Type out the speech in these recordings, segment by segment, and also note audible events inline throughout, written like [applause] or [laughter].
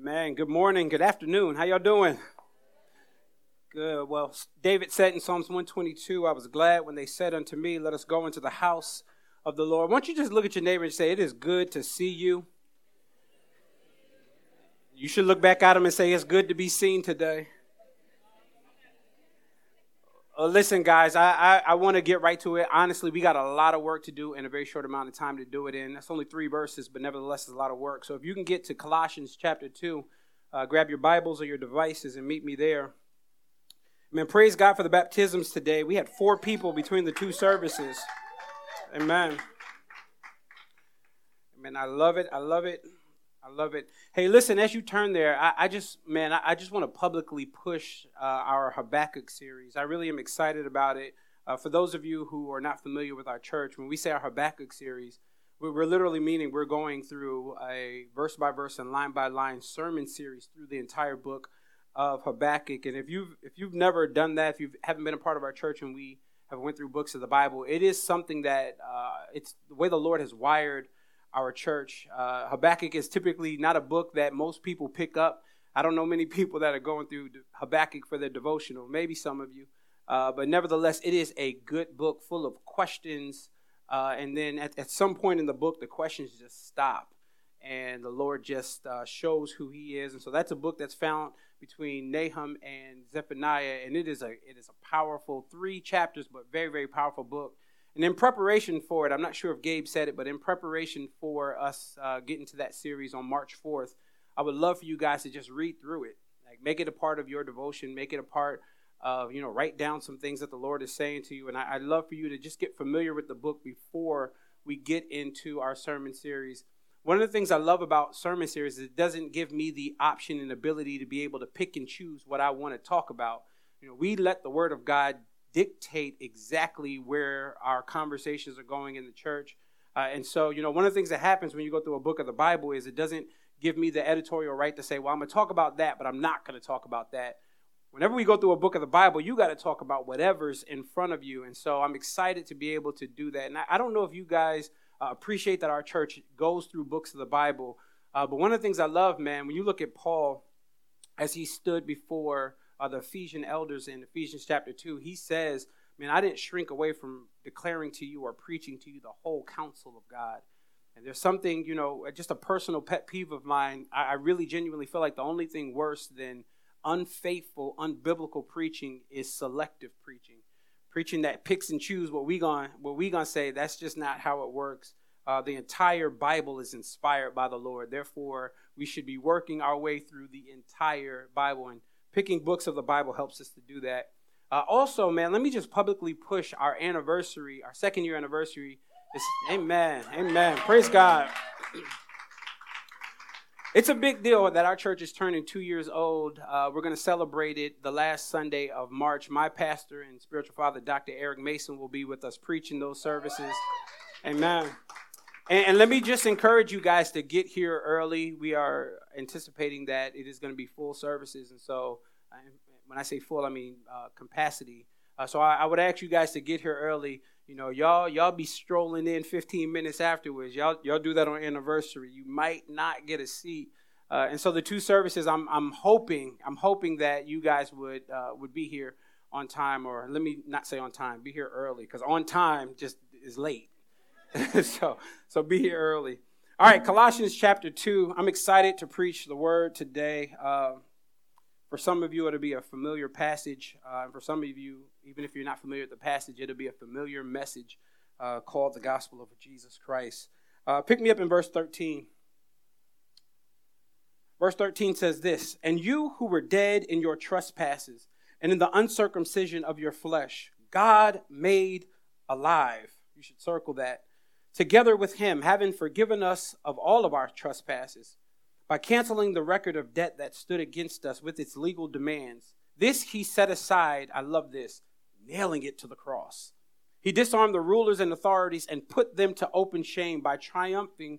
Amen. Good morning. Good afternoon. How y'all doing? Good. Well, David said in Psalms 122, I was glad when they said unto me, Let us go into the house of the Lord. Why don't you just look at your neighbor and say, It is good to see you? You should look back at him and say, It's good to be seen today. Uh, listen, guys, I, I, I want to get right to it. Honestly, we got a lot of work to do in a very short amount of time to do it in. That's only three verses, but nevertheless, it's a lot of work. So if you can get to Colossians chapter 2, uh, grab your Bibles or your devices and meet me there. Man, praise God for the baptisms today. We had four people between the two services. Amen. Amen. I love it. I love it. I love it. Hey, listen, as you turn there, I, I just, man, I, I, just want to publicly push uh, our Habakkuk series. I really am excited about it. Uh, for those of you who are not familiar with our church, when we say our Habakkuk series, we're, literally meaning we're going through a verse by verse and line by line sermon series through the entire book of Habakkuk. And if you've if you've never done that, if you haven't been a part of our church and we have went through books of the Bible, it is something that uh, it's the way the Lord has wired our church. Uh, Habakkuk is typically not a book that most people pick up. I don't know many [laughs] people that are going through Habakkuk for their devotional, maybe some of you. Uh, but nevertheless, it is a good book full of questions. Uh, and then at, at, some point in the book, the questions just stop. And the Lord just uh, shows who He is. And so that's a book that's found between Nahum and Zephaniah. And it is a, it is a powerful, three chapters, but very, very powerful book and in preparation for it, I'm not sure if Gabe said it, but in preparation for us uh, getting to that series on March 4th, I would love for you guys to just read through it. Like, make it a part of your devotion, make it a part of, you know, write down some things that the Lord is saying to you. And I, would love for you to just get familiar with the book before we get into our sermon series. One of the things I love about sermon series is it doesn't give me the option and ability to be able to pick and choose what I want to talk about. You know, we let the Word of God dictate exactly where our conversations are going in the church. Uh, and so, you know, one of the things that happens when you go through a book of the Bible is it doesn't give me the editorial right to say, well, I'm going to talk about that, but I'm not going to talk about that. Whenever we go through a book of the Bible, you got to talk about whatever's in front of you. And so I'm excited to be able to do that. And I, I don't know if you guys uh, appreciate that our church goes through books of the Bible. Uh, but one of the things I love, man, when you look at Paul as he stood before uh, the Ephesian elders in Ephesians chapter 2, he says, Man, I didn't shrink away from declaring to you or preaching to you the whole counsel of God. And there's something, you know, just a personal pet peeve of mine. I, I really genuinely feel like the only thing worse than unfaithful, unbiblical preaching is selective preaching. Preaching that picks and choose what we going what we gonna say. That's just not how it works. Uh, the entire Bible is inspired by the Lord. Therefore, we should be working our way through the entire Bible. And picking books of the Bible helps us to do that. Uh, also, man, let me just publicly push our anniversary, our second year anniversary. It's, amen. Amen. Praise God. [clears throat] It's a big deal that our church is turning two years old. Uh, we're going to celebrate it the last Sunday of March. My pastor and spiritual father, Dr. Eric Mason, will be with us preaching those services. Amen. And, and, let me just encourage you guys to get here early. We are anticipating that it is going to be full services, and so I, when I say full, I mean uh, capacity. Uh, so I, I, would ask you guys to get here early. You know, y'all y'all be strolling in 15 minutes afterwards. Y'all y'all do that on anniversary. You might not get a seat. Uh, and so the two services, I'm I'm hoping I'm hoping that you guys would uh, would be here on time, or let me not say on time, be here early, because on time just is late. [laughs] so, so be here early. All right, Colossians chapter 2. I'm excited to preach the word today. Uh, for some of you, it'll be a familiar passage. Uh, for some of you, even if you're not familiar with the passage, it'll be a familiar message uh, called the gospel of Jesus Christ. Uh, pick me up in verse 13. Verse 13 says this And you who were dead in your trespasses and in the uncircumcision of your flesh, God made alive. You should circle that together with him, having forgiven us of all of our trespasses, by canceling the record of debt that stood against us with its legal demands. This he set aside, I love this, nailing it to the cross. He disarmed the rulers and authorities and put them to open shame by triumphing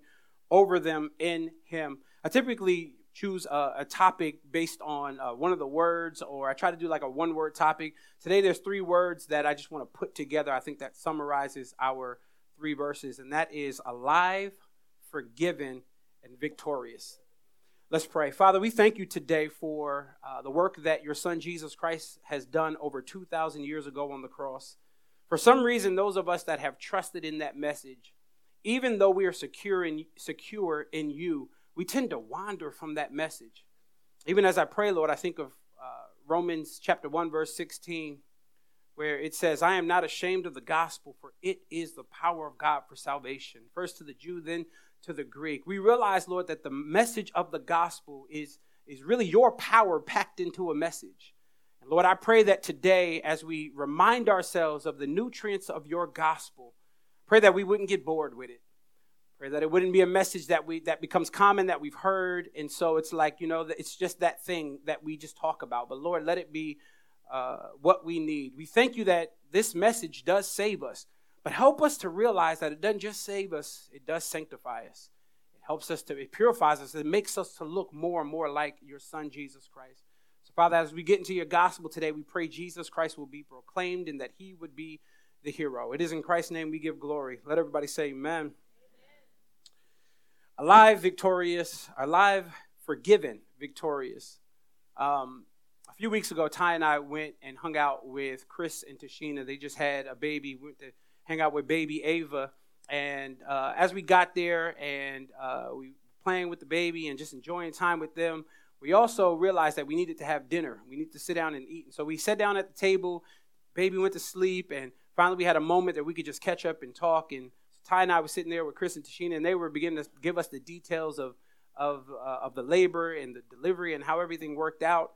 over them in him. I typically choose a, a topic based on uh, one of the words, or I try to do like a one word topic. Today, there's three words that I just want to put together. I think that summarizes our three verses, and that is alive, forgiven, and victorious. Let's pray. Father, we thank you today for uh, the work that your son Jesus Christ has done over 2,000 years ago on the cross. For some reason, those of us that have trusted in that message, even though we are secure in, secure in you, we tend to wander from that message. Even as I pray, Lord, I think of uh, Romans chapter 1, verse 16, where it says, I am not ashamed of the gospel, for it is the power of God for salvation. First to the Jew, then to the Greek. We realize, Lord, that the message of the gospel is, is really your power packed into a message. And Lord, I pray that today, as we remind ourselves of the nutrients of your gospel, pray that we wouldn't get bored with it. Pray that it wouldn't be a message that we that becomes common that we've heard, and so it's like you know it's just that thing that we just talk about. But Lord, let it be uh, what we need. We thank you that this message does save us. But help us to realize that it doesn't just save us, it does sanctify us. It helps us to, it purifies us, it makes us to look more and more like your Son, Jesus Christ. So, Father, as we get into your gospel today, we pray Jesus Christ will be proclaimed and that he would be the hero. It is in Christ's name we give glory. Let everybody say amen. amen. Alive, victorious, alive, forgiven, victorious. Um, a few weeks ago, Ty and I went and hung out with Chris and Tashina. They just had a baby. We went to hang out with baby Ava. And uh, as we got there and uh, we were playing with the baby and just enjoying time with them, we also realized that we needed to have dinner. We needed to sit down and eat. And so we sat down at the table. Baby went to sleep, and finally we had a moment that we could just catch up and talk. And Ty and I were sitting there with Chris and Tashina, and they were beginning to give us the details of of uh, of the labor and the delivery and how everything worked out.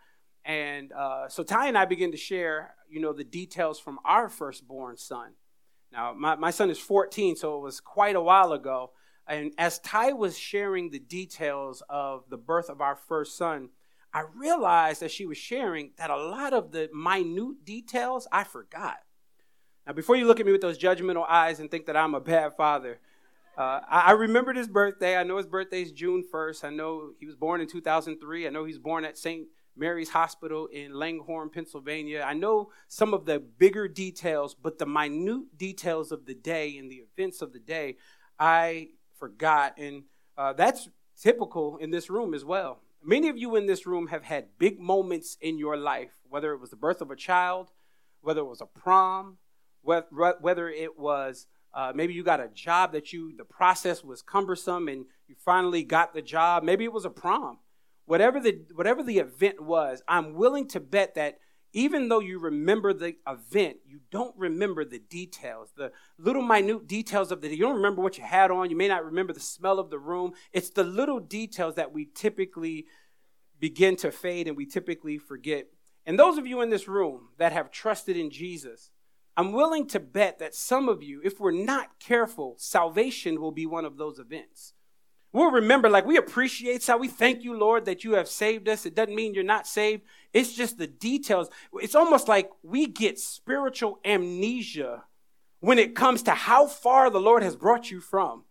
And uh, so Ty and I began to share, you know, the details from our firstborn son. Now, my, my son is 14, so it was quite a while ago. And as Ty was sharing the details of the birth of our first son, I realized as she was sharing that a lot of the minute details I forgot. Now, before you look at me with those judgmental eyes and think that I'm a bad father, uh, I, I remembered his birthday. I know his birthday is June 1st. I know he was born in 2003. I know he was born at St. Mary's Hospital in Langhorne, Pennsylvania. I know some of the bigger details, but the minute details of the day and the events of the day, I forgot. And uh, that's typical in this room as well. Many of you in this room have had big moments in your life, whether it was the birth of a child, whether it was a prom, whether it was uh, maybe you got a job that you, the process was cumbersome and you finally got the job. Maybe it was a prom whatever the whatever the event was, I'm willing to bet that even though you remember the event, you don't remember the details, the little minute details of the. You don't remember what you had on. You may not remember the smell of the room. It's the little details that we typically begin to fade and we typically forget. And those of you in this room that have trusted in Jesus, I'm willing to bet that some of you, if we're not careful, salvation will be one of those events. We'll remember, like, we appreciate how we thank you, Lord, that you have saved us. It doesn't mean you're not saved. It's just the details. It's almost like we get spiritual amnesia when it comes to how far the Lord has brought you from.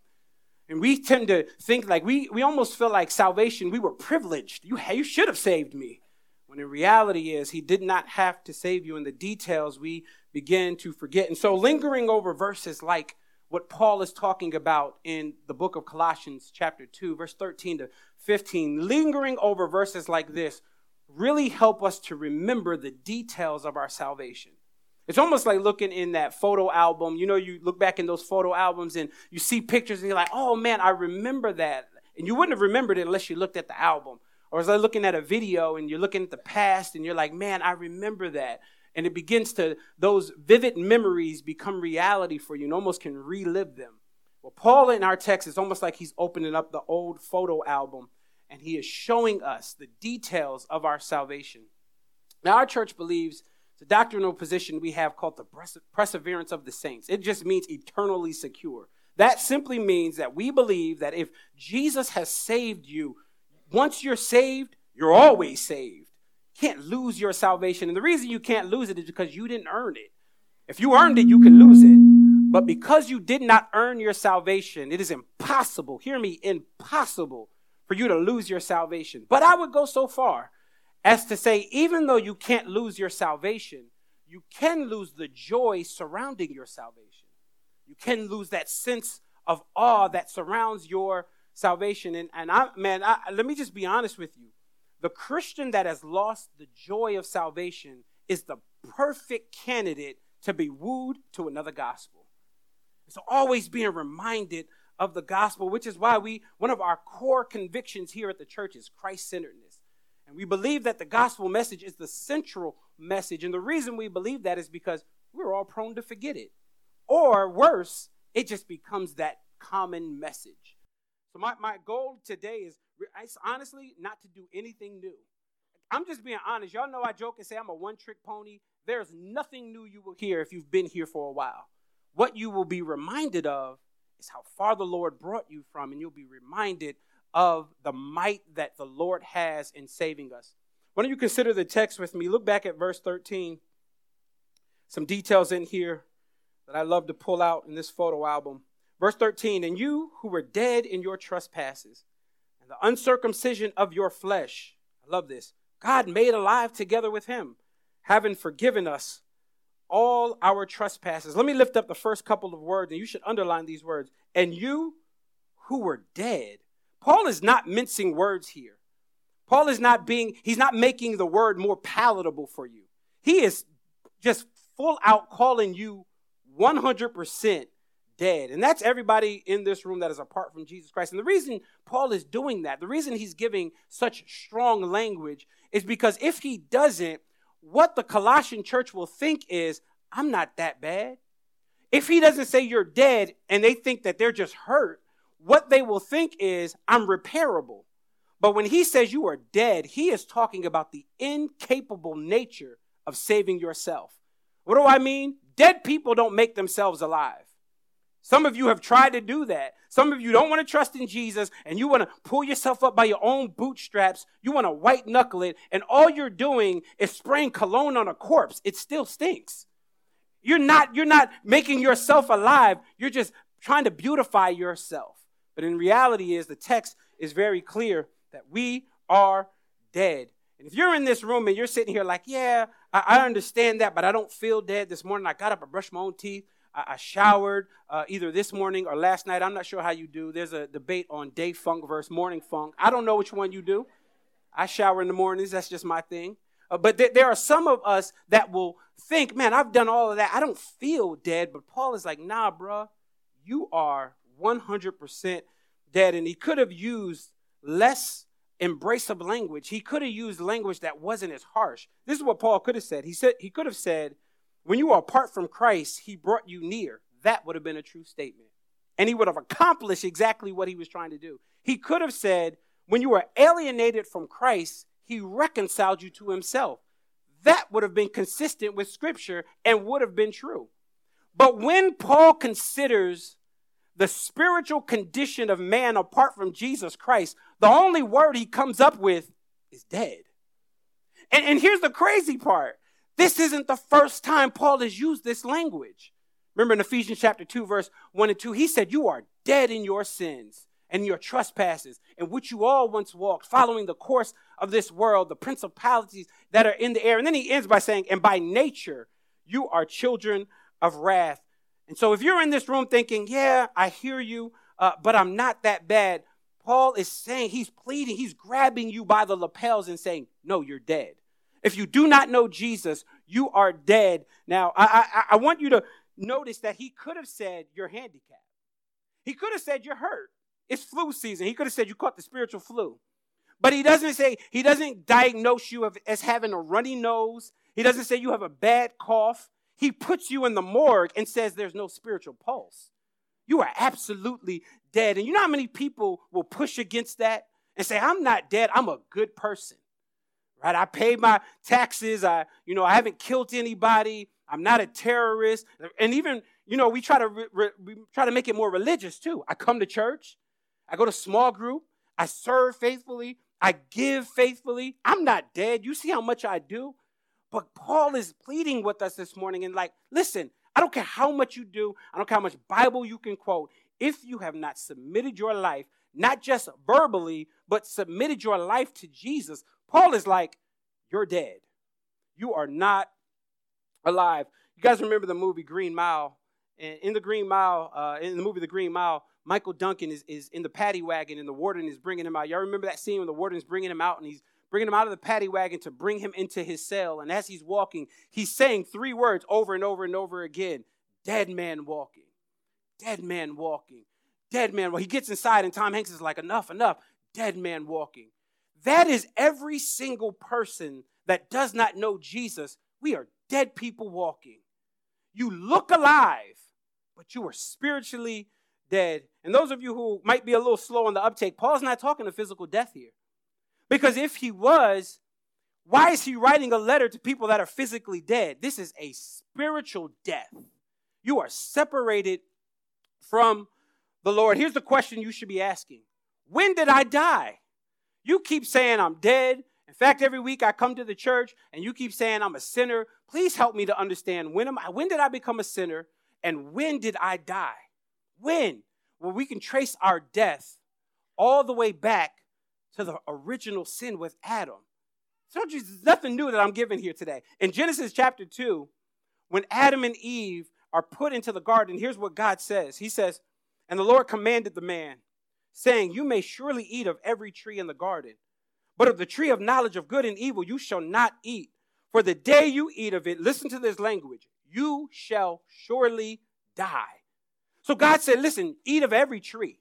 And we tend to think like we, we almost feel like salvation, we were privileged. You, you should have saved me. When in reality is, he did not have to save you. In the details, we begin to forget. And so lingering over verses like what Paul is talking about in the book of Colossians, chapter 2, verse 13 to 15, lingering over verses like this, really help us to remember the details of our salvation. It's almost like looking in that photo album. You know, you look back in those photo albums and you see pictures and you're like, oh man, I remember that. And you wouldn't have remembered it unless you looked at the album. Or it's like looking at a video and you're looking at the past and you're like, man, I remember that and it begins to, those vivid memories become reality for you and almost can relive them. Well, Paul in our text is almost like he's opening up the old photo album and he is showing us the details of our salvation. Now, our church believes the doctrinal position we have called the perseverance of the saints. It just means eternally secure. That simply means that we believe that if Jesus has saved you, once you're saved, you're always saved can't lose your salvation. And the reason you can't lose it is because you didn't earn it. If you earned it, you can lose it. But because you did not earn your salvation, it is impossible, hear me, impossible for you to lose your salvation. But I would go so far as to say, even though you can't lose your salvation, you can lose the joy surrounding your salvation. You can lose that sense of awe that surrounds your salvation. And, and I, man, I, let me just be honest with you. The Christian that has lost the joy of salvation is the perfect candidate to be wooed to another gospel. So always being reminded of the gospel, which is why we, one of our core convictions here at the church is Christ centeredness. And we believe that the gospel message is the central message. And the reason we believe that is because we're all prone to forget it. Or worse, it just becomes that common message. So, my, my goal today is honestly not to do anything new. I'm just being honest. Y'all know I joke and say I'm a one trick pony. There's nothing new you will hear if you've been here for a while. What you will be reminded of is how far the Lord brought you from, and you'll be reminded of the might that the Lord has in saving us. Why don't you consider the text with me? Look back at verse 13. Some details in here that I love to pull out in this photo album. Verse 13, and you who were dead in your trespasses and the uncircumcision of your flesh, I love this, God made alive together with him, having forgiven us all our trespasses. Let me lift up the first couple of words, and you should underline these words. And you who were dead. Paul is not mincing words here. Paul is not being, he's not making the word more palatable for you. He is just full out calling you 100% dead. And that's everybody in this room that is apart from Jesus Christ. And the reason Paul is doing that, the reason he's giving such strong language is because if he doesn't, what the Colossian church will think is, I'm not that bad. If he doesn't say you're dead and they think that they're just hurt, what they will think is, I'm repairable. But when he says you are dead, he is talking about the incapable nature of saving yourself. What do I mean? Dead people don't make themselves alive. Some of you have tried to do that. Some of you don't want to trust in Jesus and you want to pull yourself up by your own bootstraps. You want to white knuckle it, and all you're doing is spraying cologne on a corpse. It still stinks. You're not, you're not making yourself alive. You're just trying to beautify yourself. But in reality is the text is very clear that we are dead. And if you're in this room and you're sitting here like, yeah, I, I understand that, but I don't feel dead this morning. I got up, I brushed my own teeth, I, I showered uh, either this morning or last night. I'm not sure how you do. There's a debate on day funk versus morning funk. I don't know which one you do. I shower in the mornings, that's just my thing. Uh, but th- there are some of us that will think, man, I've done all of that. I don't feel dead. But Paul is like, nah, bruh, you are 100% dead. And he could have used less embraceable language. He could have used language that wasn't as harsh. This is what Paul could have said. He said he could have said, "When you are apart from Christ, he brought you near." That would have been a true statement. And he would have accomplished exactly what he was trying to do. He could have said, "When you are alienated from Christ, he reconciled you to himself." That would have been consistent with scripture and would have been true. But when Paul considers the spiritual condition of man apart from Jesus Christ, the only word he comes up with is dead. And, and here's the crazy part this isn't the first time Paul has used this language. Remember in Ephesians chapter 2, verse 1 and 2, he said, You are dead in your sins and your trespasses, in which you all once walked, following the course of this world, the principalities that are in the air. And then he ends by saying, And by nature, you are children of wrath. And so if you're in this room thinking, yeah, I hear you, uh, but I'm not that bad, Paul is saying, he's pleading, he's grabbing you by the lapels and saying, no, you're dead. If you do not know Jesus, you are dead. Now, I, I, I want you to notice that he could have said, you're handicapped. He could have said, you're hurt. It's flu season. He could have said, you caught the spiritual flu. But he doesn't say, he doesn't diagnose you as having a runny nose. He doesn't say you have a bad cough. He puts you in the morgue and says there's no spiritual pulse. You are absolutely dead. And you know how many people will push against that and say, I'm not dead, I'm a good person. Right? I pay my taxes, I, you know, I haven't killed anybody, I'm not a terrorist. And even, you know, we try to re- re- we try to make it more religious too. I come to church, I go to small group, I serve faithfully, I give faithfully. I'm not dead. You see how much I do? But Paul is pleading with us this morning and like, listen, I don't care how much you do, I don't care how much Bible you can quote. If you have not submitted your life, not just verbally, but submitted your life to Jesus, Paul is like, you're dead. You are not alive. You guys remember the movie Green Mile? And in the Green Mile, uh, in the movie The Green Mile, Michael Duncan is, is in the paddy wagon and the warden is bringing him out. Y'all remember that scene when the warden is bringing him out and he's bringing him out of the paddy wagon to bring him into his cell. And as he's walking, he's saying three words over and over and over again dead man walking, dead man walking, dead man. Well, he gets inside and Tom Hanks is like, enough, enough, dead man walking. That is every single person that does not know Jesus. We are dead people walking. You look alive, but you are spiritually dead. And those of you who might be a little slow on the uptake, Paul's not talking of physical death here. Because if he was, why is he writing a letter to people that are physically dead? This is a spiritual death. You are separated from the Lord. Here's the question you should be asking When did I die? You keep saying I'm dead. In fact, every week I come to the church and you keep saying I'm a sinner. Please help me to understand when am I when did I become a sinner and when did I die? When? Well, we can trace our death all the way back to the original sin with Adam. So there's nothing new that I'm giving here today. In Genesis chapter 2, when Adam and Eve are put into the garden, here's what God says He says, And the Lord commanded the man, saying, You may surely eat of every tree in the garden, but of the tree of knowledge of good and evil you shall not eat. For the day you eat of it, listen to this language, you shall surely die. So God said, Listen, eat of every tree.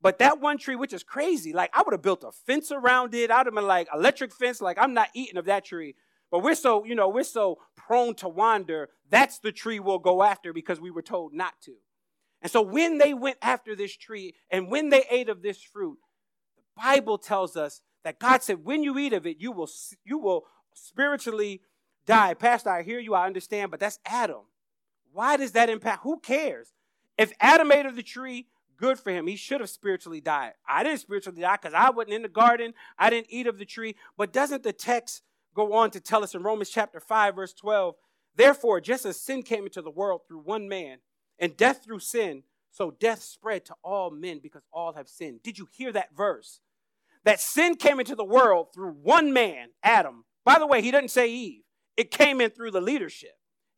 But that one tree, which is crazy, like I would have built a fence around it. I'd have been like electric fence, like I'm not eating of that tree. But we're so, you know, we're so prone to wander. That's the tree we'll go after because we were told not to. And so when they went after this tree and when they ate of this fruit, the Bible tells us that God said, when you eat of it, you will you will spiritually die. Pastor, I hear you, I understand, but that's Adam. Why does that impact? Who cares? If Adam ate of the tree, good for him. He should have spiritually died. I didn't spiritually die because I wasn't in the garden. I didn't eat of the tree. But doesn't the text go on to tell us in Romans chapter 5, verse 12, therefore, just as sin came into the world through one man, and death through sin, so death spread to all men because all have sinned. Did you hear that verse? That sin came into the world through one man, Adam. By the way, he doesn't say Eve. It came in through the leadership,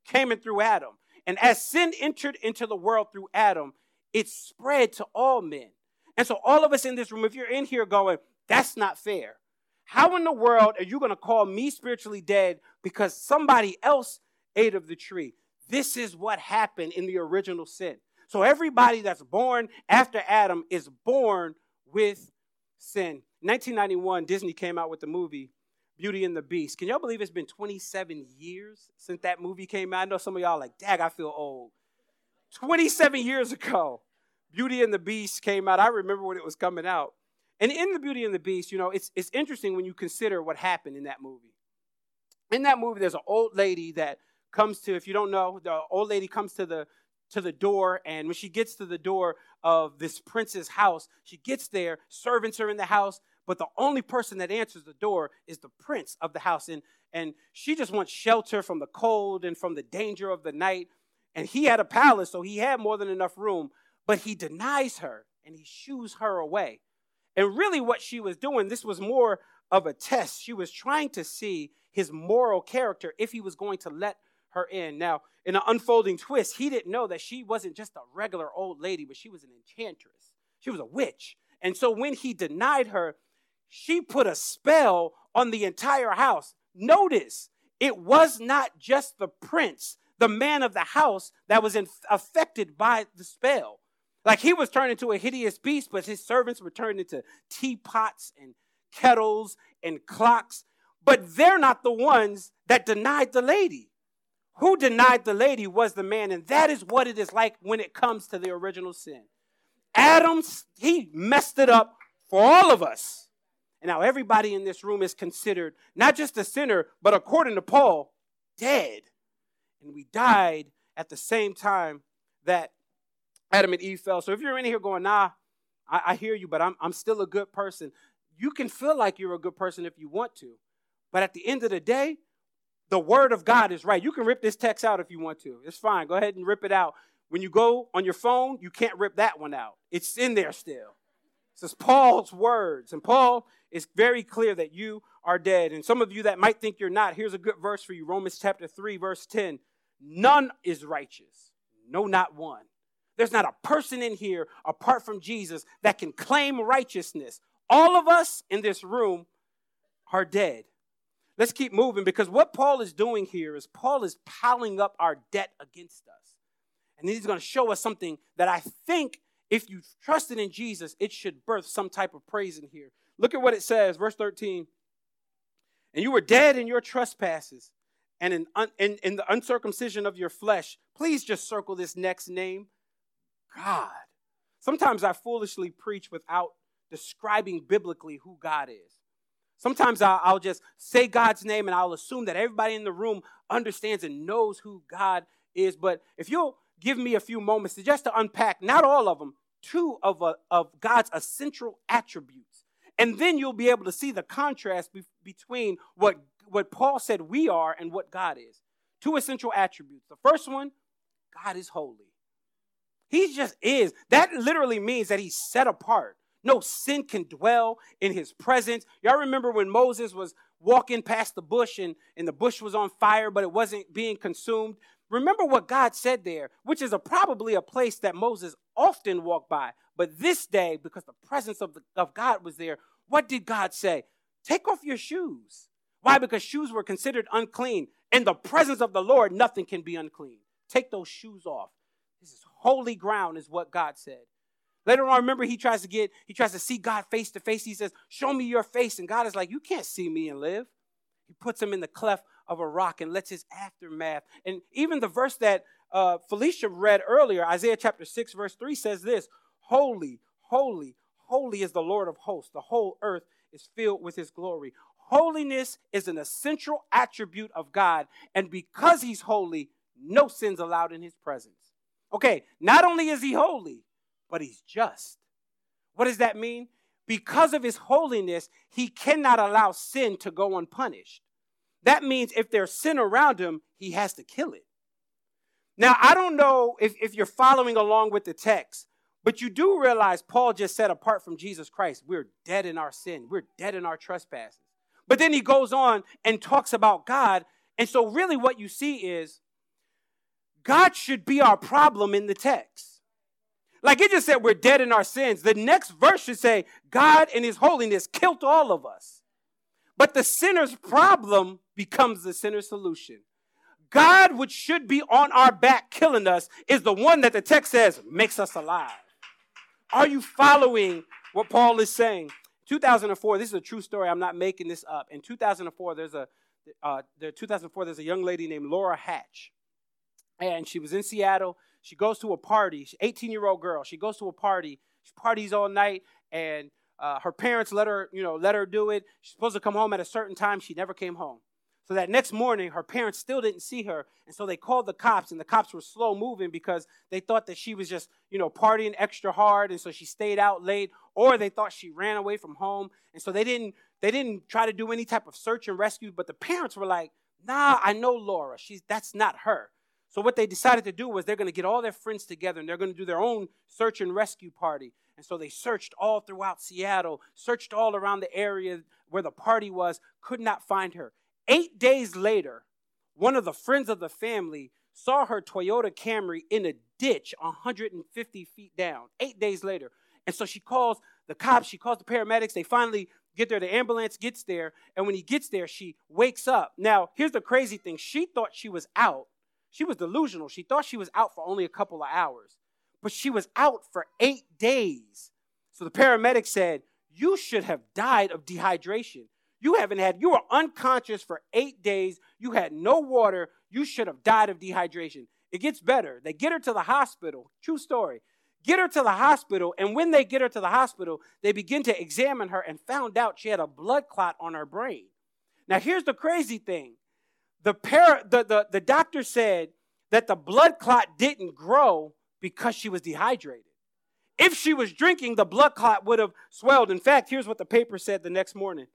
came in through Adam. And as sin entered into the world through Adam, it spread to all men. And so, all of us in this room, if you're in here going, that's not fair. How in the world are you going to call me spiritually dead because somebody else ate of the tree? This is what happened in the original sin. So, everybody that's born after Adam is born with sin. 1991, Disney came out with the movie Beauty and the Beast. Can y'all believe it's been 27 years since that movie came out? I know some of y'all like, dag, I feel old. 27 years ago, Beauty and the Beast came out. I remember when it was coming out. And in the Beauty and the Beast, you know, it's, it's interesting when you consider what happened in that movie. In that movie, there's an old lady that comes to, if you don't know, the old lady comes to the to the door, and when she gets to the door of this prince's house, she gets there, servants are in the house, but the only person that answers the door is the prince of the house. And, and she just wants shelter from the cold and from the danger of the night. And he had a palace, so he had more than enough room, but he denies her and he shoos her away. And really, what she was doing, this was more of a test. She was trying to see his moral character if he was going to let her in. Now, in an unfolding twist, he didn't know that she wasn't just a regular old lady, but she was an enchantress. She was a witch. And so when he denied her, she put a spell on the entire house. Notice, it was not just the prince, the man of the house, that was in, affected by the spell. Like he was turned into a hideous beast, but his servants were turned into teapots and kettles and clocks. But they're not the ones that denied the lady. Who denied the lady was the man, and that is what it is like when it comes to the original sin. Adam's, he messed it up for all of us. And now everybody in this room is considered not just a sinner, but according to Paul, dead. And we died at the same time that Adam and Eve fell. So if you're in here going, nah, I, I hear you, but I'm, I'm still a good person, you can feel like you're a good person if you want to. But at the end of the day, the word of God is right. You can rip this text out if you want to. It's fine. Go ahead and rip it out. When you go on your phone, you can't rip that one out. It's in there still. This is Paul's words. And Paul is very clear that you are dead. And some of you that might think you're not, here's a good verse for you Romans chapter 3, verse 10. None is righteous, no, not one. There's not a person in here apart from Jesus that can claim righteousness. All of us in this room are dead. Let's keep moving because what Paul is doing here is Paul is piling up our debt against us. And he's going to show us something that I think if you trusted in Jesus, it should birth some type of praise in here. Look at what it says, verse 13. And you were dead in your trespasses and in, un, in, in the uncircumcision of your flesh. Please just circle this next name God. Sometimes I foolishly preach without describing biblically who God is. Sometimes I'll, just say God's name and I'll assume that everybody in the room understands and knows who God is. But if you'll give me a few moments to just to unpack, not all of them, two of, a, of God's essential attributes. And then you'll be able to see the contrast be, between what, what Paul said we are and what God is. Two essential attributes. The first one, God is holy. He just is. That literally means that he's set apart. No sin can dwell in his presence. Y'all remember when Moses was walking past the bush and, and the bush was on fire, but it wasn't being consumed? Remember what God said there, which is a, probably a place that Moses often walked by. But this day, because the presence of, the, of God was there, what did God say? Take off your shoes. Why? Because shoes were considered unclean. In the presence of the Lord, nothing can be unclean. Take those shoes off. This is holy ground, is what God said. Later on, remember, he tries to get, he tries to see God face to face. He says, Show me your face. And God is like, You can't see me and live. He puts him in the cleft of a rock and lets his aftermath. And even the verse that uh, Felicia read earlier, Isaiah chapter 6, verse 3 says this Holy, holy, holy is the Lord of hosts. The whole earth is filled with his glory. Holiness is an essential attribute of God. And because he's holy, no sins allowed in his presence. Okay, not only is he holy, but he's just. What does that mean? Because of his holiness, he cannot allow sin to go unpunished. That means if there's sin around him, he has to kill it. Now, I don't know if, if you're following along with the text, but you do realize Paul just said, apart from Jesus Christ, we're dead in our sin, we're dead in our trespasses. But then he goes on and talks about God. And so, really, what you see is God should be our problem in the text. Like it just said we're dead in our sins. The next verse should say, God in his holiness killed all of us. But the sinner's problem becomes the sinner's solution. God, which should be on our back killing us, is the one that the text says makes us alive. Are you following what Paul is saying? 2004, this is a true story. I'm not making this up. In 2004, there's a uh, there, 2004, there's a young lady named Laura Hatch and she was in Seattle. She goes to a party. 18 year old girl. She goes to a party. She parties all night, and uh, her parents let her, you know, let her do it. She's supposed to come home at a certain time. She never came home. So that next morning, her parents still didn't see her, and so they called the cops, and the cops were slow moving because they thought that she was just, you know, partying extra hard, and so she stayed out late, or they thought she ran away from home, and so they didn't they didn't try to do any type of search and rescue. But the parents were like, "Nah, I know Laura. She's that's not her." So what they decided to do was they're going to get all their friends together and they're going to do their own search and rescue party. And so they searched all throughout Seattle, searched all around the area where the party was, could not find her. Eight days later, one of the friends of the family saw her Toyota Camry in a ditch 150 feet down. Eight days later. And so she calls the cops, she calls the paramedics. They finally get there. The ambulance gets there. And when he gets there, she wakes up. Now, here's the crazy thing she thought she was out she was delusional. She thought she was out for only a couple of hours, but she was out for eight days. So the paramedic said, You should have died of dehydration. You haven't had, you were unconscious for eight days. You had no water. You should have died of dehydration. It gets better. They get her to the hospital. True story. Get her to the hospital, and when they get her to the hospital, they begin to examine her and found out she had a blood clot on her brain. Now, here's the crazy thing the, para, the, the, the doctor said that the blood clot didn't grow because she was dehydrated. If she was drinking, the blood clot would have swelled. In fact, here's what the paper said the next morning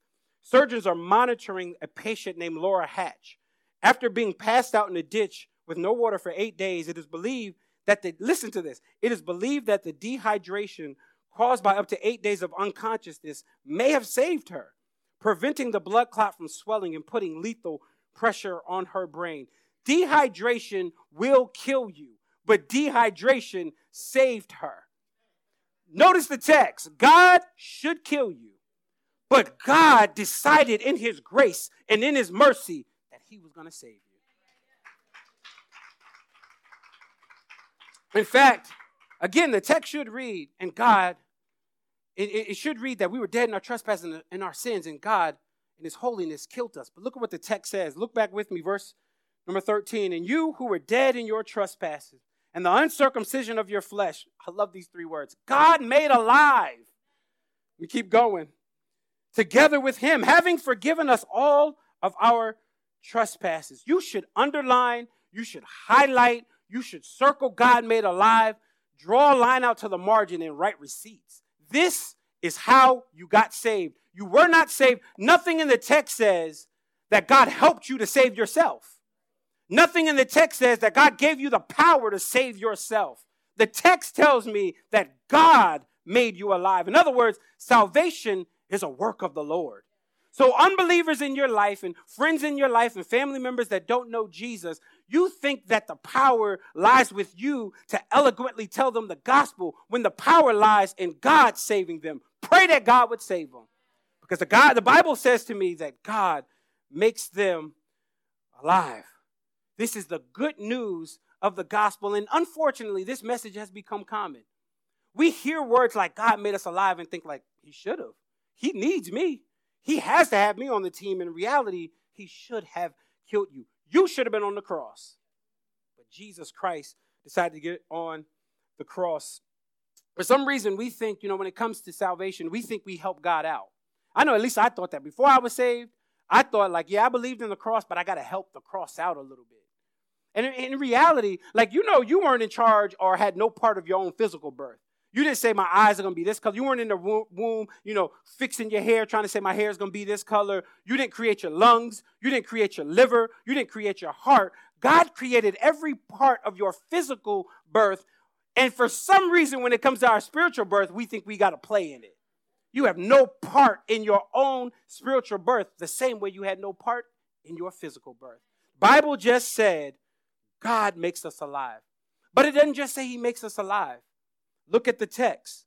Surgeons are monitoring a patient named Laura Hatch. After being passed out in a ditch with no water for eight days, it is believed that the, listen to this, it is believed that the dehydration caused by up to eight days of unconsciousness may have saved her, preventing the blood clot from swelling and putting lethal pressure on her brain. Dehydration will kill you. but dehydration saved her. Notice the text God should kill you, but God decided in His grace and in His mercy that He was going to save you. In fact, again, the text should read, and God, it, it should read that we were dead in our trespasses and our sins, and God, in His holiness, killed us. But look at what the text says. Look back with me, verse number 13. And you who were dead in your trespasses and the uncircumcision of your flesh, I love these three words God made alive. We keep going. Together with Him, having forgiven us all of our trespasses. You should underline, you should highlight, you should circle God made alive, draw a line out to the margin, and write receipts. This is how you got saved. You were not saved. Nothing in the text says that God helped you to save yourself. Nothing in the text says that God gave you the power to save yourself. The text tells me that God made you alive. In other words, salvation is a work of the Lord. So, unbelievers in your life and friends in your life and family members that don't know Jesus, you think that the power lies with you to eloquently tell them the gospel when the power lies in God saving them. Pray that God would save them. Because the God, the Bible says to me that God makes them alive. This is the good news of the gospel. And unfortunately, this message has become common. We hear words like God made us alive and think like he should have. He needs me. He has to have me on the team. In reality, he should have killed you. You should have been on the cross. But Jesus Christ decided to get on the cross. For some reason, we think, you know, when it comes to salvation, we think we help God out. I know, at least I thought that. Before I was saved, I thought, like, yeah, I believed in the cross, but I got to help the cross out a little bit. And in, reality, like, you know, you weren't in charge or had no part of your own physical birth. You didn't say my eyes are to be this color. You weren't in the womb, you know, fixing your hair, trying to say my hair is to be this color. You didn't create your lungs. You didn't create your liver. You didn't create your heart. God created every part of your physical birth. And for some reason, when it comes to our spiritual birth, we think we got to play in it. You have no part in your own spiritual birth the same way you had no part in your physical birth. Bible just said God makes us alive. But it doesn't just say he makes us alive. Look at the text.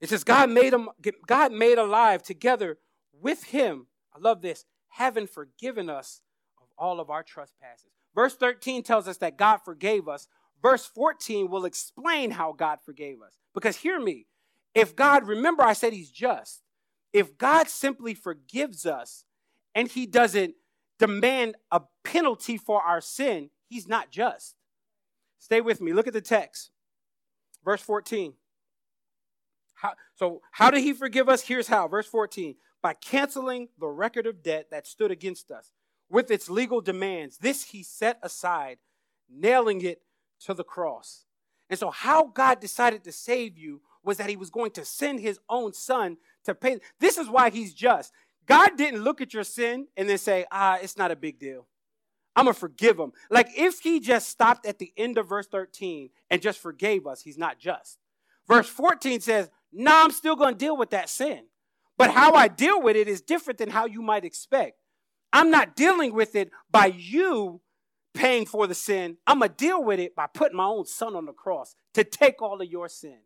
It says, God made him, God made alive together with him. I love this, having forgiven us of all of our trespasses. Verse 13 tells us that God forgave us. Verse 14 will explain how God forgave us. Because hear me, if God, remember I said he's just, if God simply forgives us and he doesn't demand a penalty for our sin, he's not just. Stay with me. Look at the text. Verse 14. How, so, how did he forgive us? Here's how. Verse 14. By canceling the record of debt that stood against us with its legal demands. This he set aside, nailing it to the cross. And so, how God decided to save you was that he was going to send his own son to pay. This is why he's just. God didn't look at your sin and then say, ah, it's not a big deal. I'm going to forgive him. Like if he just stopped at the end of verse 13 and just forgave us, he's not just. Verse 14 says, No, nah, I'm still going to deal with that sin. But how I deal with it is different than how you might expect. I'm not dealing with it by you paying for the sin. I'm going to deal with it by putting my own son on the cross to take all of your sin.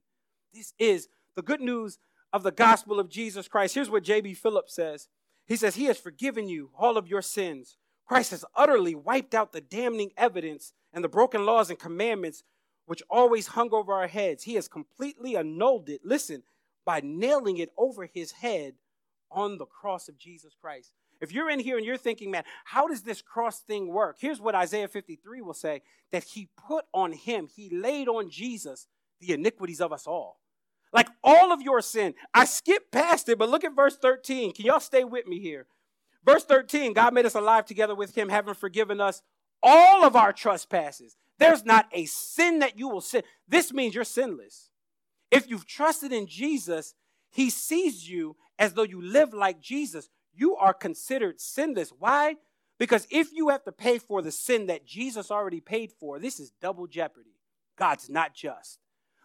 This is the good news of the gospel of Jesus Christ. Here's what J.B. Phillips says He says, He has forgiven you all of your sins Christ has utterly wiped out the damning evidence and the broken laws and commandments which always hung over our heads. He has completely annulled it, listen, by nailing it over his head on the cross of Jesus Christ. If you're in here and you're thinking, man, how does this cross thing work? Here's what Isaiah 53 will say that he put on him, he laid on Jesus the iniquities of us all. Like all of your sin. I skipped past it, but look at verse 13. Can y'all stay with me here? Verse 13 God made us alive together with him, having forgiven us all of our trespasses. There's not a sin that you will sin. This means you're sinless. If you've trusted in Jesus, he sees you as though you live like Jesus. You are considered sinless. Why? Because if you have to pay for the sin that Jesus already paid for, this is double jeopardy. God's not just.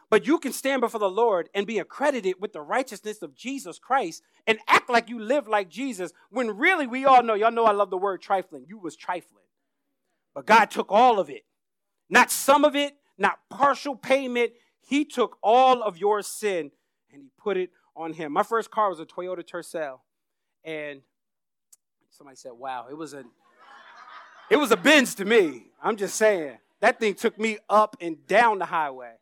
But you can stand before the Lord and be accredited with the righteousness of Jesus Christ and act like you live like Jesus when really we all know, y'all know I love the word trifling. You was trifling. But God took all of it Not some of it, not partial payment. He took all of your sin and he put it on him. My first car was a Toyota Tercel. And somebody said, wow, it was a it was a Benz to me. I'm just saying. That thing took me up and down the highway.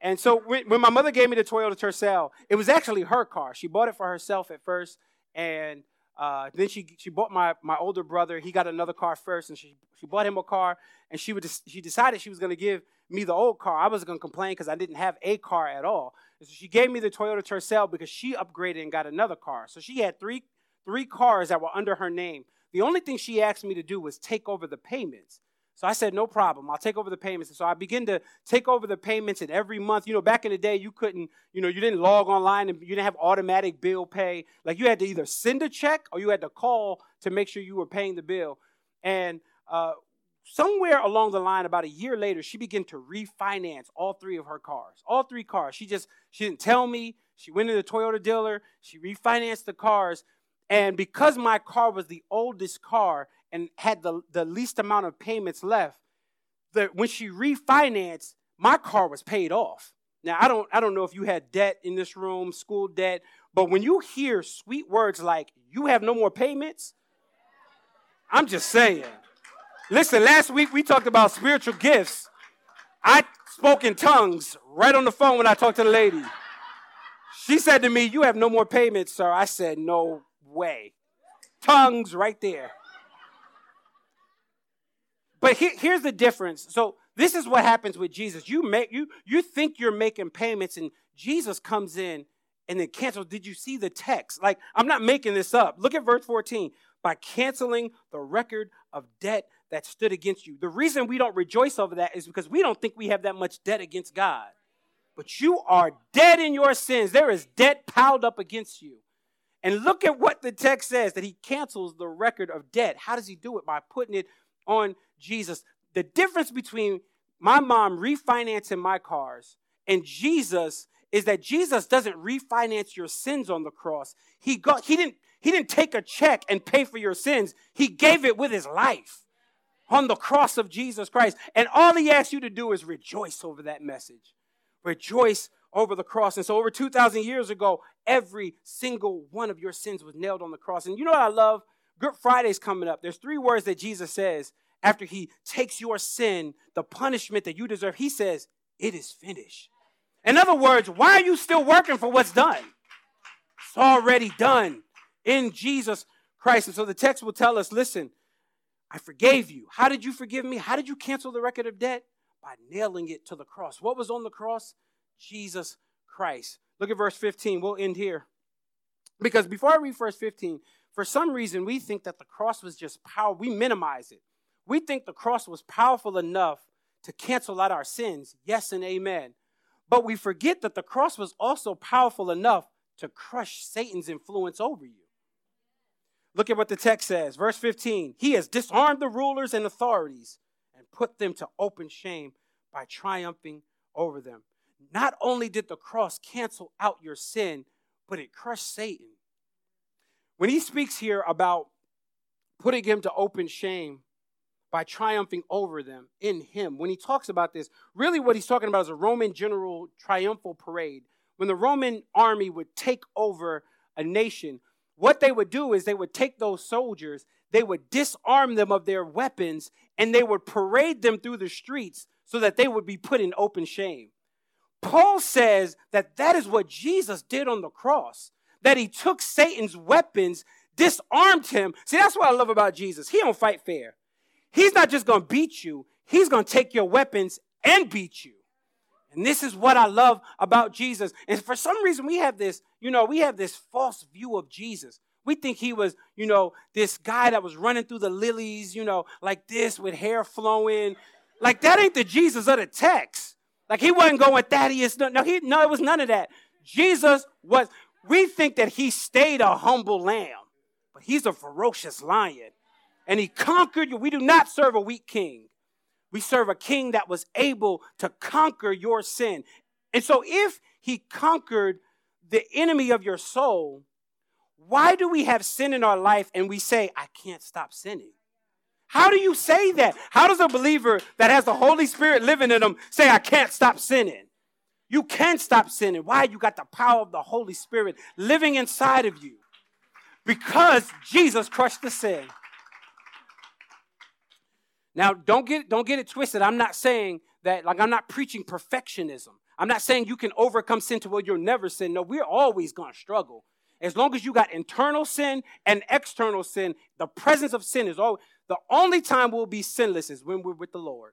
And so when, my mother gave me the Toyota Tercel, it was actually her car. She bought it for herself at first, and uh, then she she bought my my older brother. He got another car first, and she she bought him a car. And she would she decided she was going to give me the old car. I was going to complain because I didn't have a car at all. And so she gave me the Toyota Tercel because she upgraded and got another car. So she had three three cars that were under her name. The only thing she asked me to do was take over the payments. So I said, no problem. I'll take over the payments. And so I begin to take over the payments, and every month, you know, back in the day, you couldn't, you know, you didn't log online and you didn't have automatic bill pay. Like you had to either send a check or you had to call to make sure you were paying the bill. And uh, somewhere along the line, about a year later, she began to refinance all three of her cars. All three cars. She just, she didn't tell me. She went to the Toyota dealer. She refinanced the cars. And because my car was the oldest car, and had the, the least amount of payments left, that when she refinanced, my car was paid off. Now I don't I don't know if you had debt in this room, school debt, but when you hear sweet words like you have no more payments, I'm just saying. Listen, last week we talked about spiritual gifts. I spoke in tongues right on the phone when I talked to the lady. She said to me, You have no more payments, sir. I said, No way. Tongues right there. But he, here's the difference. So this is what happens with Jesus. You make you you think you're making payments, and Jesus comes in and then cancels. Did you see the text? Like I'm not making this up. Look at verse 14. By canceling the record of debt that stood against you. The reason we don't rejoice over that is because we don't think we have that much debt against God. But you are dead in your sins. There is debt piled up against you. And look at what the text says that he cancels the record of debt. How does he do it? By putting it on Jesus. The difference between my mom refinancing my cars and Jesus is that Jesus doesn't refinance your sins on the cross. He got he didn't he didn't take a check and pay for your sins. He gave it with his life on the cross of Jesus Christ. And all he asks you to do is rejoice over that message. Rejoice over the cross. And so over 2,000 years ago, every single one of your sins was nailed on the cross. And you know what I love? Good Friday's coming up. There's three words that Jesus says after he takes your sin, the punishment that you deserve, he says, It is finished. In other words, why are you still working for what's done? It's already done in Jesus Christ. And so the text will tell us listen, I forgave you. How did you forgive me? How did you cancel the record of debt? By nailing it to the cross. What was on the cross? Jesus Christ. Look at verse 15. We'll end here. Because before I read verse 15, for some reason we think that the cross was just power. We minimize it. We think the cross was powerful enough to cancel out our sins. Yes and amen. But we forget that the cross was also powerful enough to crush Satan's influence over you. Look at what the text says. Verse 15 He has disarmed the rulers and authorities and put them to open shame by triumphing over them. Not only did the cross cancel out your sin, but it crushed Satan. When he speaks here about putting him to open shame, by triumphing over them in him. When he talks about this, really what he's talking about is a Roman general triumphal parade. When the Roman army would take over a nation, what they would do is they would take those soldiers, they would disarm them of their weapons, and they would parade them through the streets so that they would be put in open shame. Paul says that that is what Jesus did on the cross, that he took Satan's weapons, disarmed him. See, that's what I love about Jesus. He don't fight fair. He's not just going to beat you, he's going to take your weapons and beat you. And this is what I love about Jesus. And for some reason, we have this, you know, we have this false view of Jesus. We think he was, you know, this guy that was running through the lilies, you know, like this with hair flowing. Like that ain't the Jesus of the text. Like he wasn't going with Thaddeus. No, no, he, no, it was none of that. Jesus was, we think that he stayed a humble lamb, but he's a ferocious lion and he conquered you. We do not serve a weak king. We serve a king that was able to conquer your sin. And so, if he conquered the enemy of your soul, why do we have sin in our life and we say, I can't stop sinning? How do you say that? How does a believer that has the Holy Spirit living in them say, I can't stop sinning? You can stop sinning. Why? You got the power of the Holy Spirit living inside of you. Because Jesus crushed the sin. Now, don't get, don't get it twisted. I'm not saying that, like, I'm not preaching perfectionism. I'm not saying you can overcome sin to where you'll never sin. No, we're always going to struggle. As long as you got internal sin and external sin, the presence of sin is always, the only time we'll be sinless is when we're with the Lord.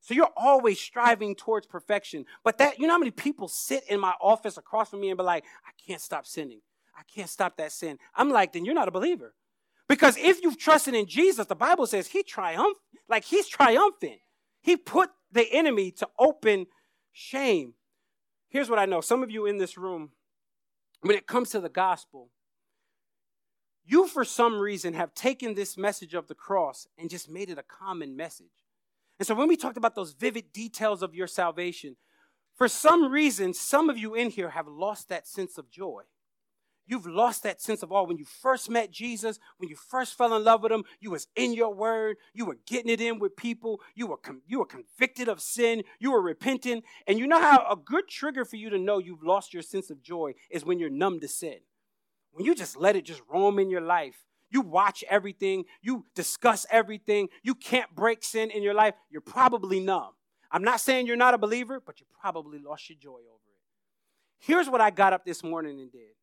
So you're always striving towards perfection. But that, you know how many people sit in my office across from me and be like, I can't stop sinning. I can't stop that sin. I'm like, then you're not a believer. Because if you've trusted in Jesus, the Bible says he triumphed, like he's triumphant. He put the enemy to open shame. Here's what I know. Some of you in this room, when it comes to the gospel, you for some reason have taken this message of the cross and just made it a common message. And so when we talked about those vivid details of your salvation, for some reason, some of you in here have lost that sense of joy. You've lost that sense of awe. When you first met Jesus, when you first fell in love with him, you was in your word, you were getting it in with people, you were, com- you were convicted of sin, you were repenting. And you know how a good trigger for you to know you've lost your sense of joy is when you're numb to sin. When you just let it just roam in your life. You watch everything, you discuss everything, you can't break sin in your life, you're probably numb. I'm not saying you're not a believer, but you probably lost your joy over it. Here's what I got up this morning and did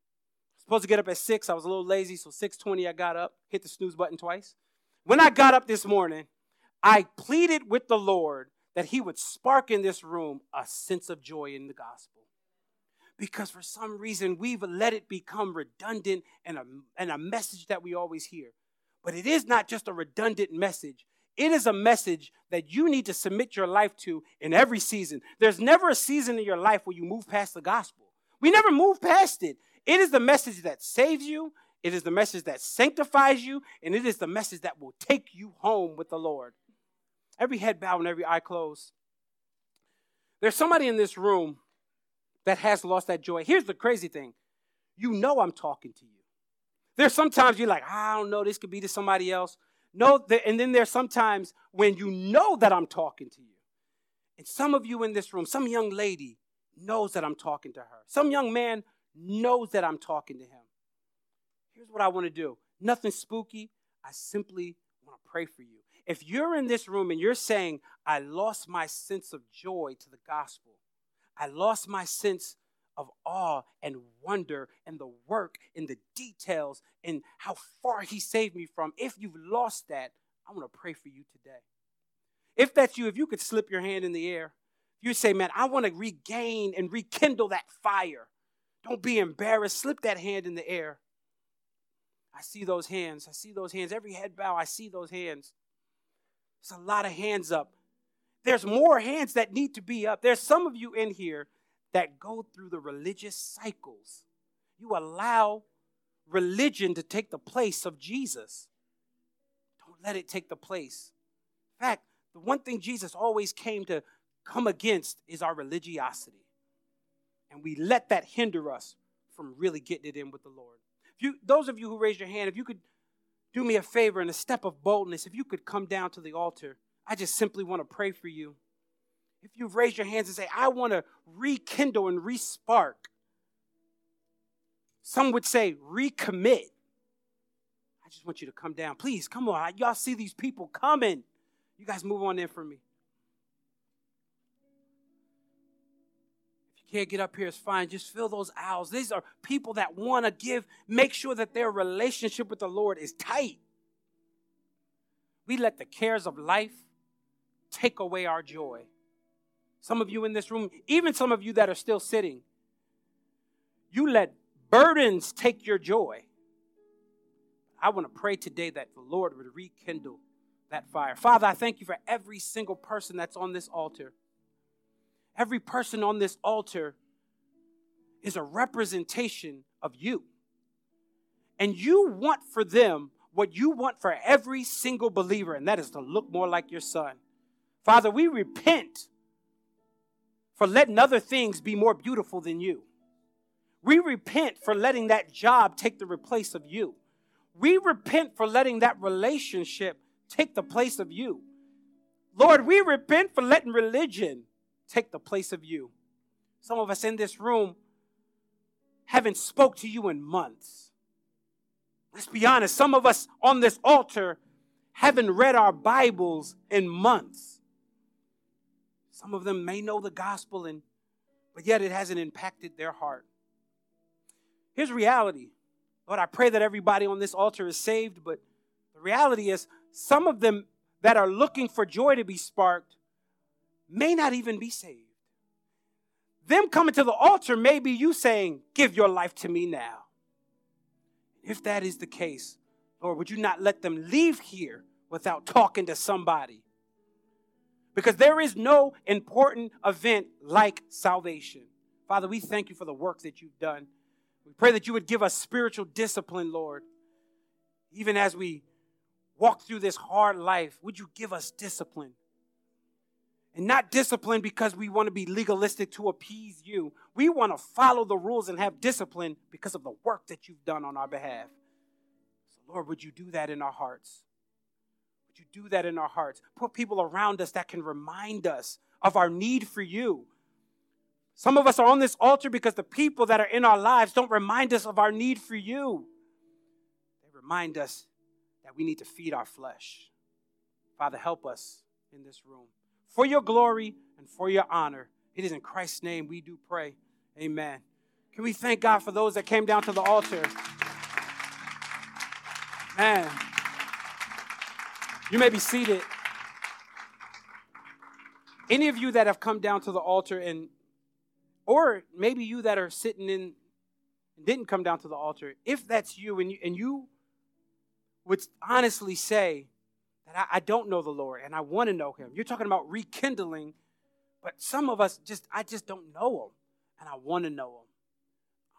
supposed to get up at 6. I was a little lazy, so 6:20 I got up, hit the snooze button twice. When I got up this morning, I pleaded with the Lord that he would spark in this room a sense of joy in the gospel. Because for some reason we've let it become redundant and a, and a message that we always hear. But it is not just a redundant message. It is a message that you need to submit your life to in every season. There's never a season in your life where you move past the gospel. We never move past it. It is the message that saves you, it is the message that sanctifies you, and it is the message that will take you home with the Lord. Every head bowed and every eye closed. There's somebody in this room that has lost that joy. Here's the crazy thing you know I'm talking to you. There's sometimes you're like, I don't know, this could be to somebody else. No, and then there's sometimes when you know that I'm talking to you. And some of you in this room, some young lady knows that I'm talking to her. Some young man knows that I'm talking to him. Here's what I want to do nothing spooky. I simply want to pray for you. If you're in this room and you're saying, I lost my sense of joy to the gospel, I lost my sense of awe and wonder and the work and the details and how far he saved me from. If you've lost that, I want to pray for you today. If that's you, if you could slip your hand in the air, you say, Man, I want to regain and rekindle that fire. Don't be embarrassed. Slip that hand in the air. I see those hands. I see those hands. Every head bow, I see those hands. There's a lot of hands up. There's more hands that need to be up. There's some of you in here that go through the religious cycles. You allow religion to take the place of Jesus. Don't let it take the place. In fact, the one thing Jesus always came to come against is our religiosity and we let that hinder us from really getting it in with the Lord. If you, those of you who raised your hand, if you could do me a favor and a step of boldness, if you could come down to the altar, I just simply want to pray for you. If you've raised your hands and say, I want to rekindle and respark, some would say recommit. I just want you to come down. Please, come on. Y'all see these people coming. You guys move on in for me. If you can't get up here, it's fine. Just fill those aisles. These are people that want to give, make sure that their relationship with the Lord is tight. We let the cares of life take away our joy. Some of you in this room, even some of you that are still sitting, you let burdens take your joy. I want to pray today that the Lord would rekindle that fire. Father, I thank you for every single person that's on this altar. Every person on this altar is a representation of you. And you want for them what you want for every single believer, and that is to look more like your son. Father, we repent for letting other things be more beautiful than you. We repent for letting that job take the place of you. We repent for letting that relationship take the place of you. Lord, we repent for letting religion take the place of you. Some of us in this room haven't spoke to you in months. Let's be honest, some of us on this altar haven't read our Bibles in months. Some of them may know the gospel and but yet it hasn't impacted their heart. Here's reality. Lord, I pray that everybody on this altar is saved, but the reality is some of them that are looking for joy to be sparked may not even be saved. Them coming to the altar may be you saying, Give your life to me now. If that is the case, Lord, would you not let them leave here without talking to somebody? Because there is no important event like salvation. Father, we thank you for the work that you've done. We pray that you would give us spiritual discipline, Lord. Even as we walk through this hard life, would you give us discipline? And not discipline because we want to be legalistic to appease you. We want to follow the rules and have discipline because of the work that you've done on our behalf. So, Lord, would you do that in our hearts? You do that in our hearts? Put people around us that can remind us of our need for you. Some of us are on this altar because the people that are in our lives don't remind us of our need for you. They remind us that we need to feed our flesh. Father, help us in this room. For your glory and for your honor. It is in Christ's name we do pray. Amen. Can we thank God for those that came down to the altar? Man. You may be seated. Any of you that have come down to the altar and or maybe you that are sitting in and didn't come down to the altar, if that's you and you, and you would honestly say that I, I don't know the Lord and I want to know him. You're talking about rekindling, but some of us just, I just don't know him and I want to know him.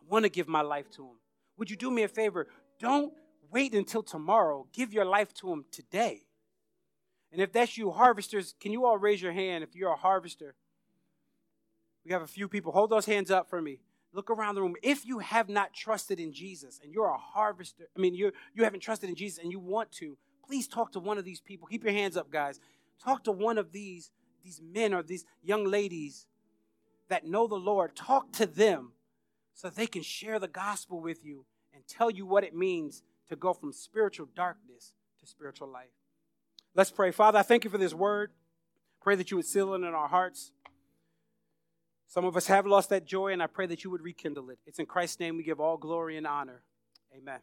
I want to give my life to him. Would you do me a favor? Don't wait until tomorrow. Give your life to him today. And if that's you, harvesters, can you all raise your hand if you're a harvester? We have a few people. Hold those hands up for me. Look around the room. If you have not trusted in Jesus and you're a harvester, I mean, you you haven't trusted in Jesus and you want to, please talk to one of these people. Keep your hands up, guys. Talk to one of these these men or these young ladies that know the Lord. Talk to them so they can share the gospel with you and tell you what it means to go from spiritual darkness to spiritual life. Let's pray. Father, I thank you for this word. Pray that you would seal it in our hearts. Some of us have lost that joy, and I pray that you would rekindle it. It's in Christ's name we give all glory and honor. Amen.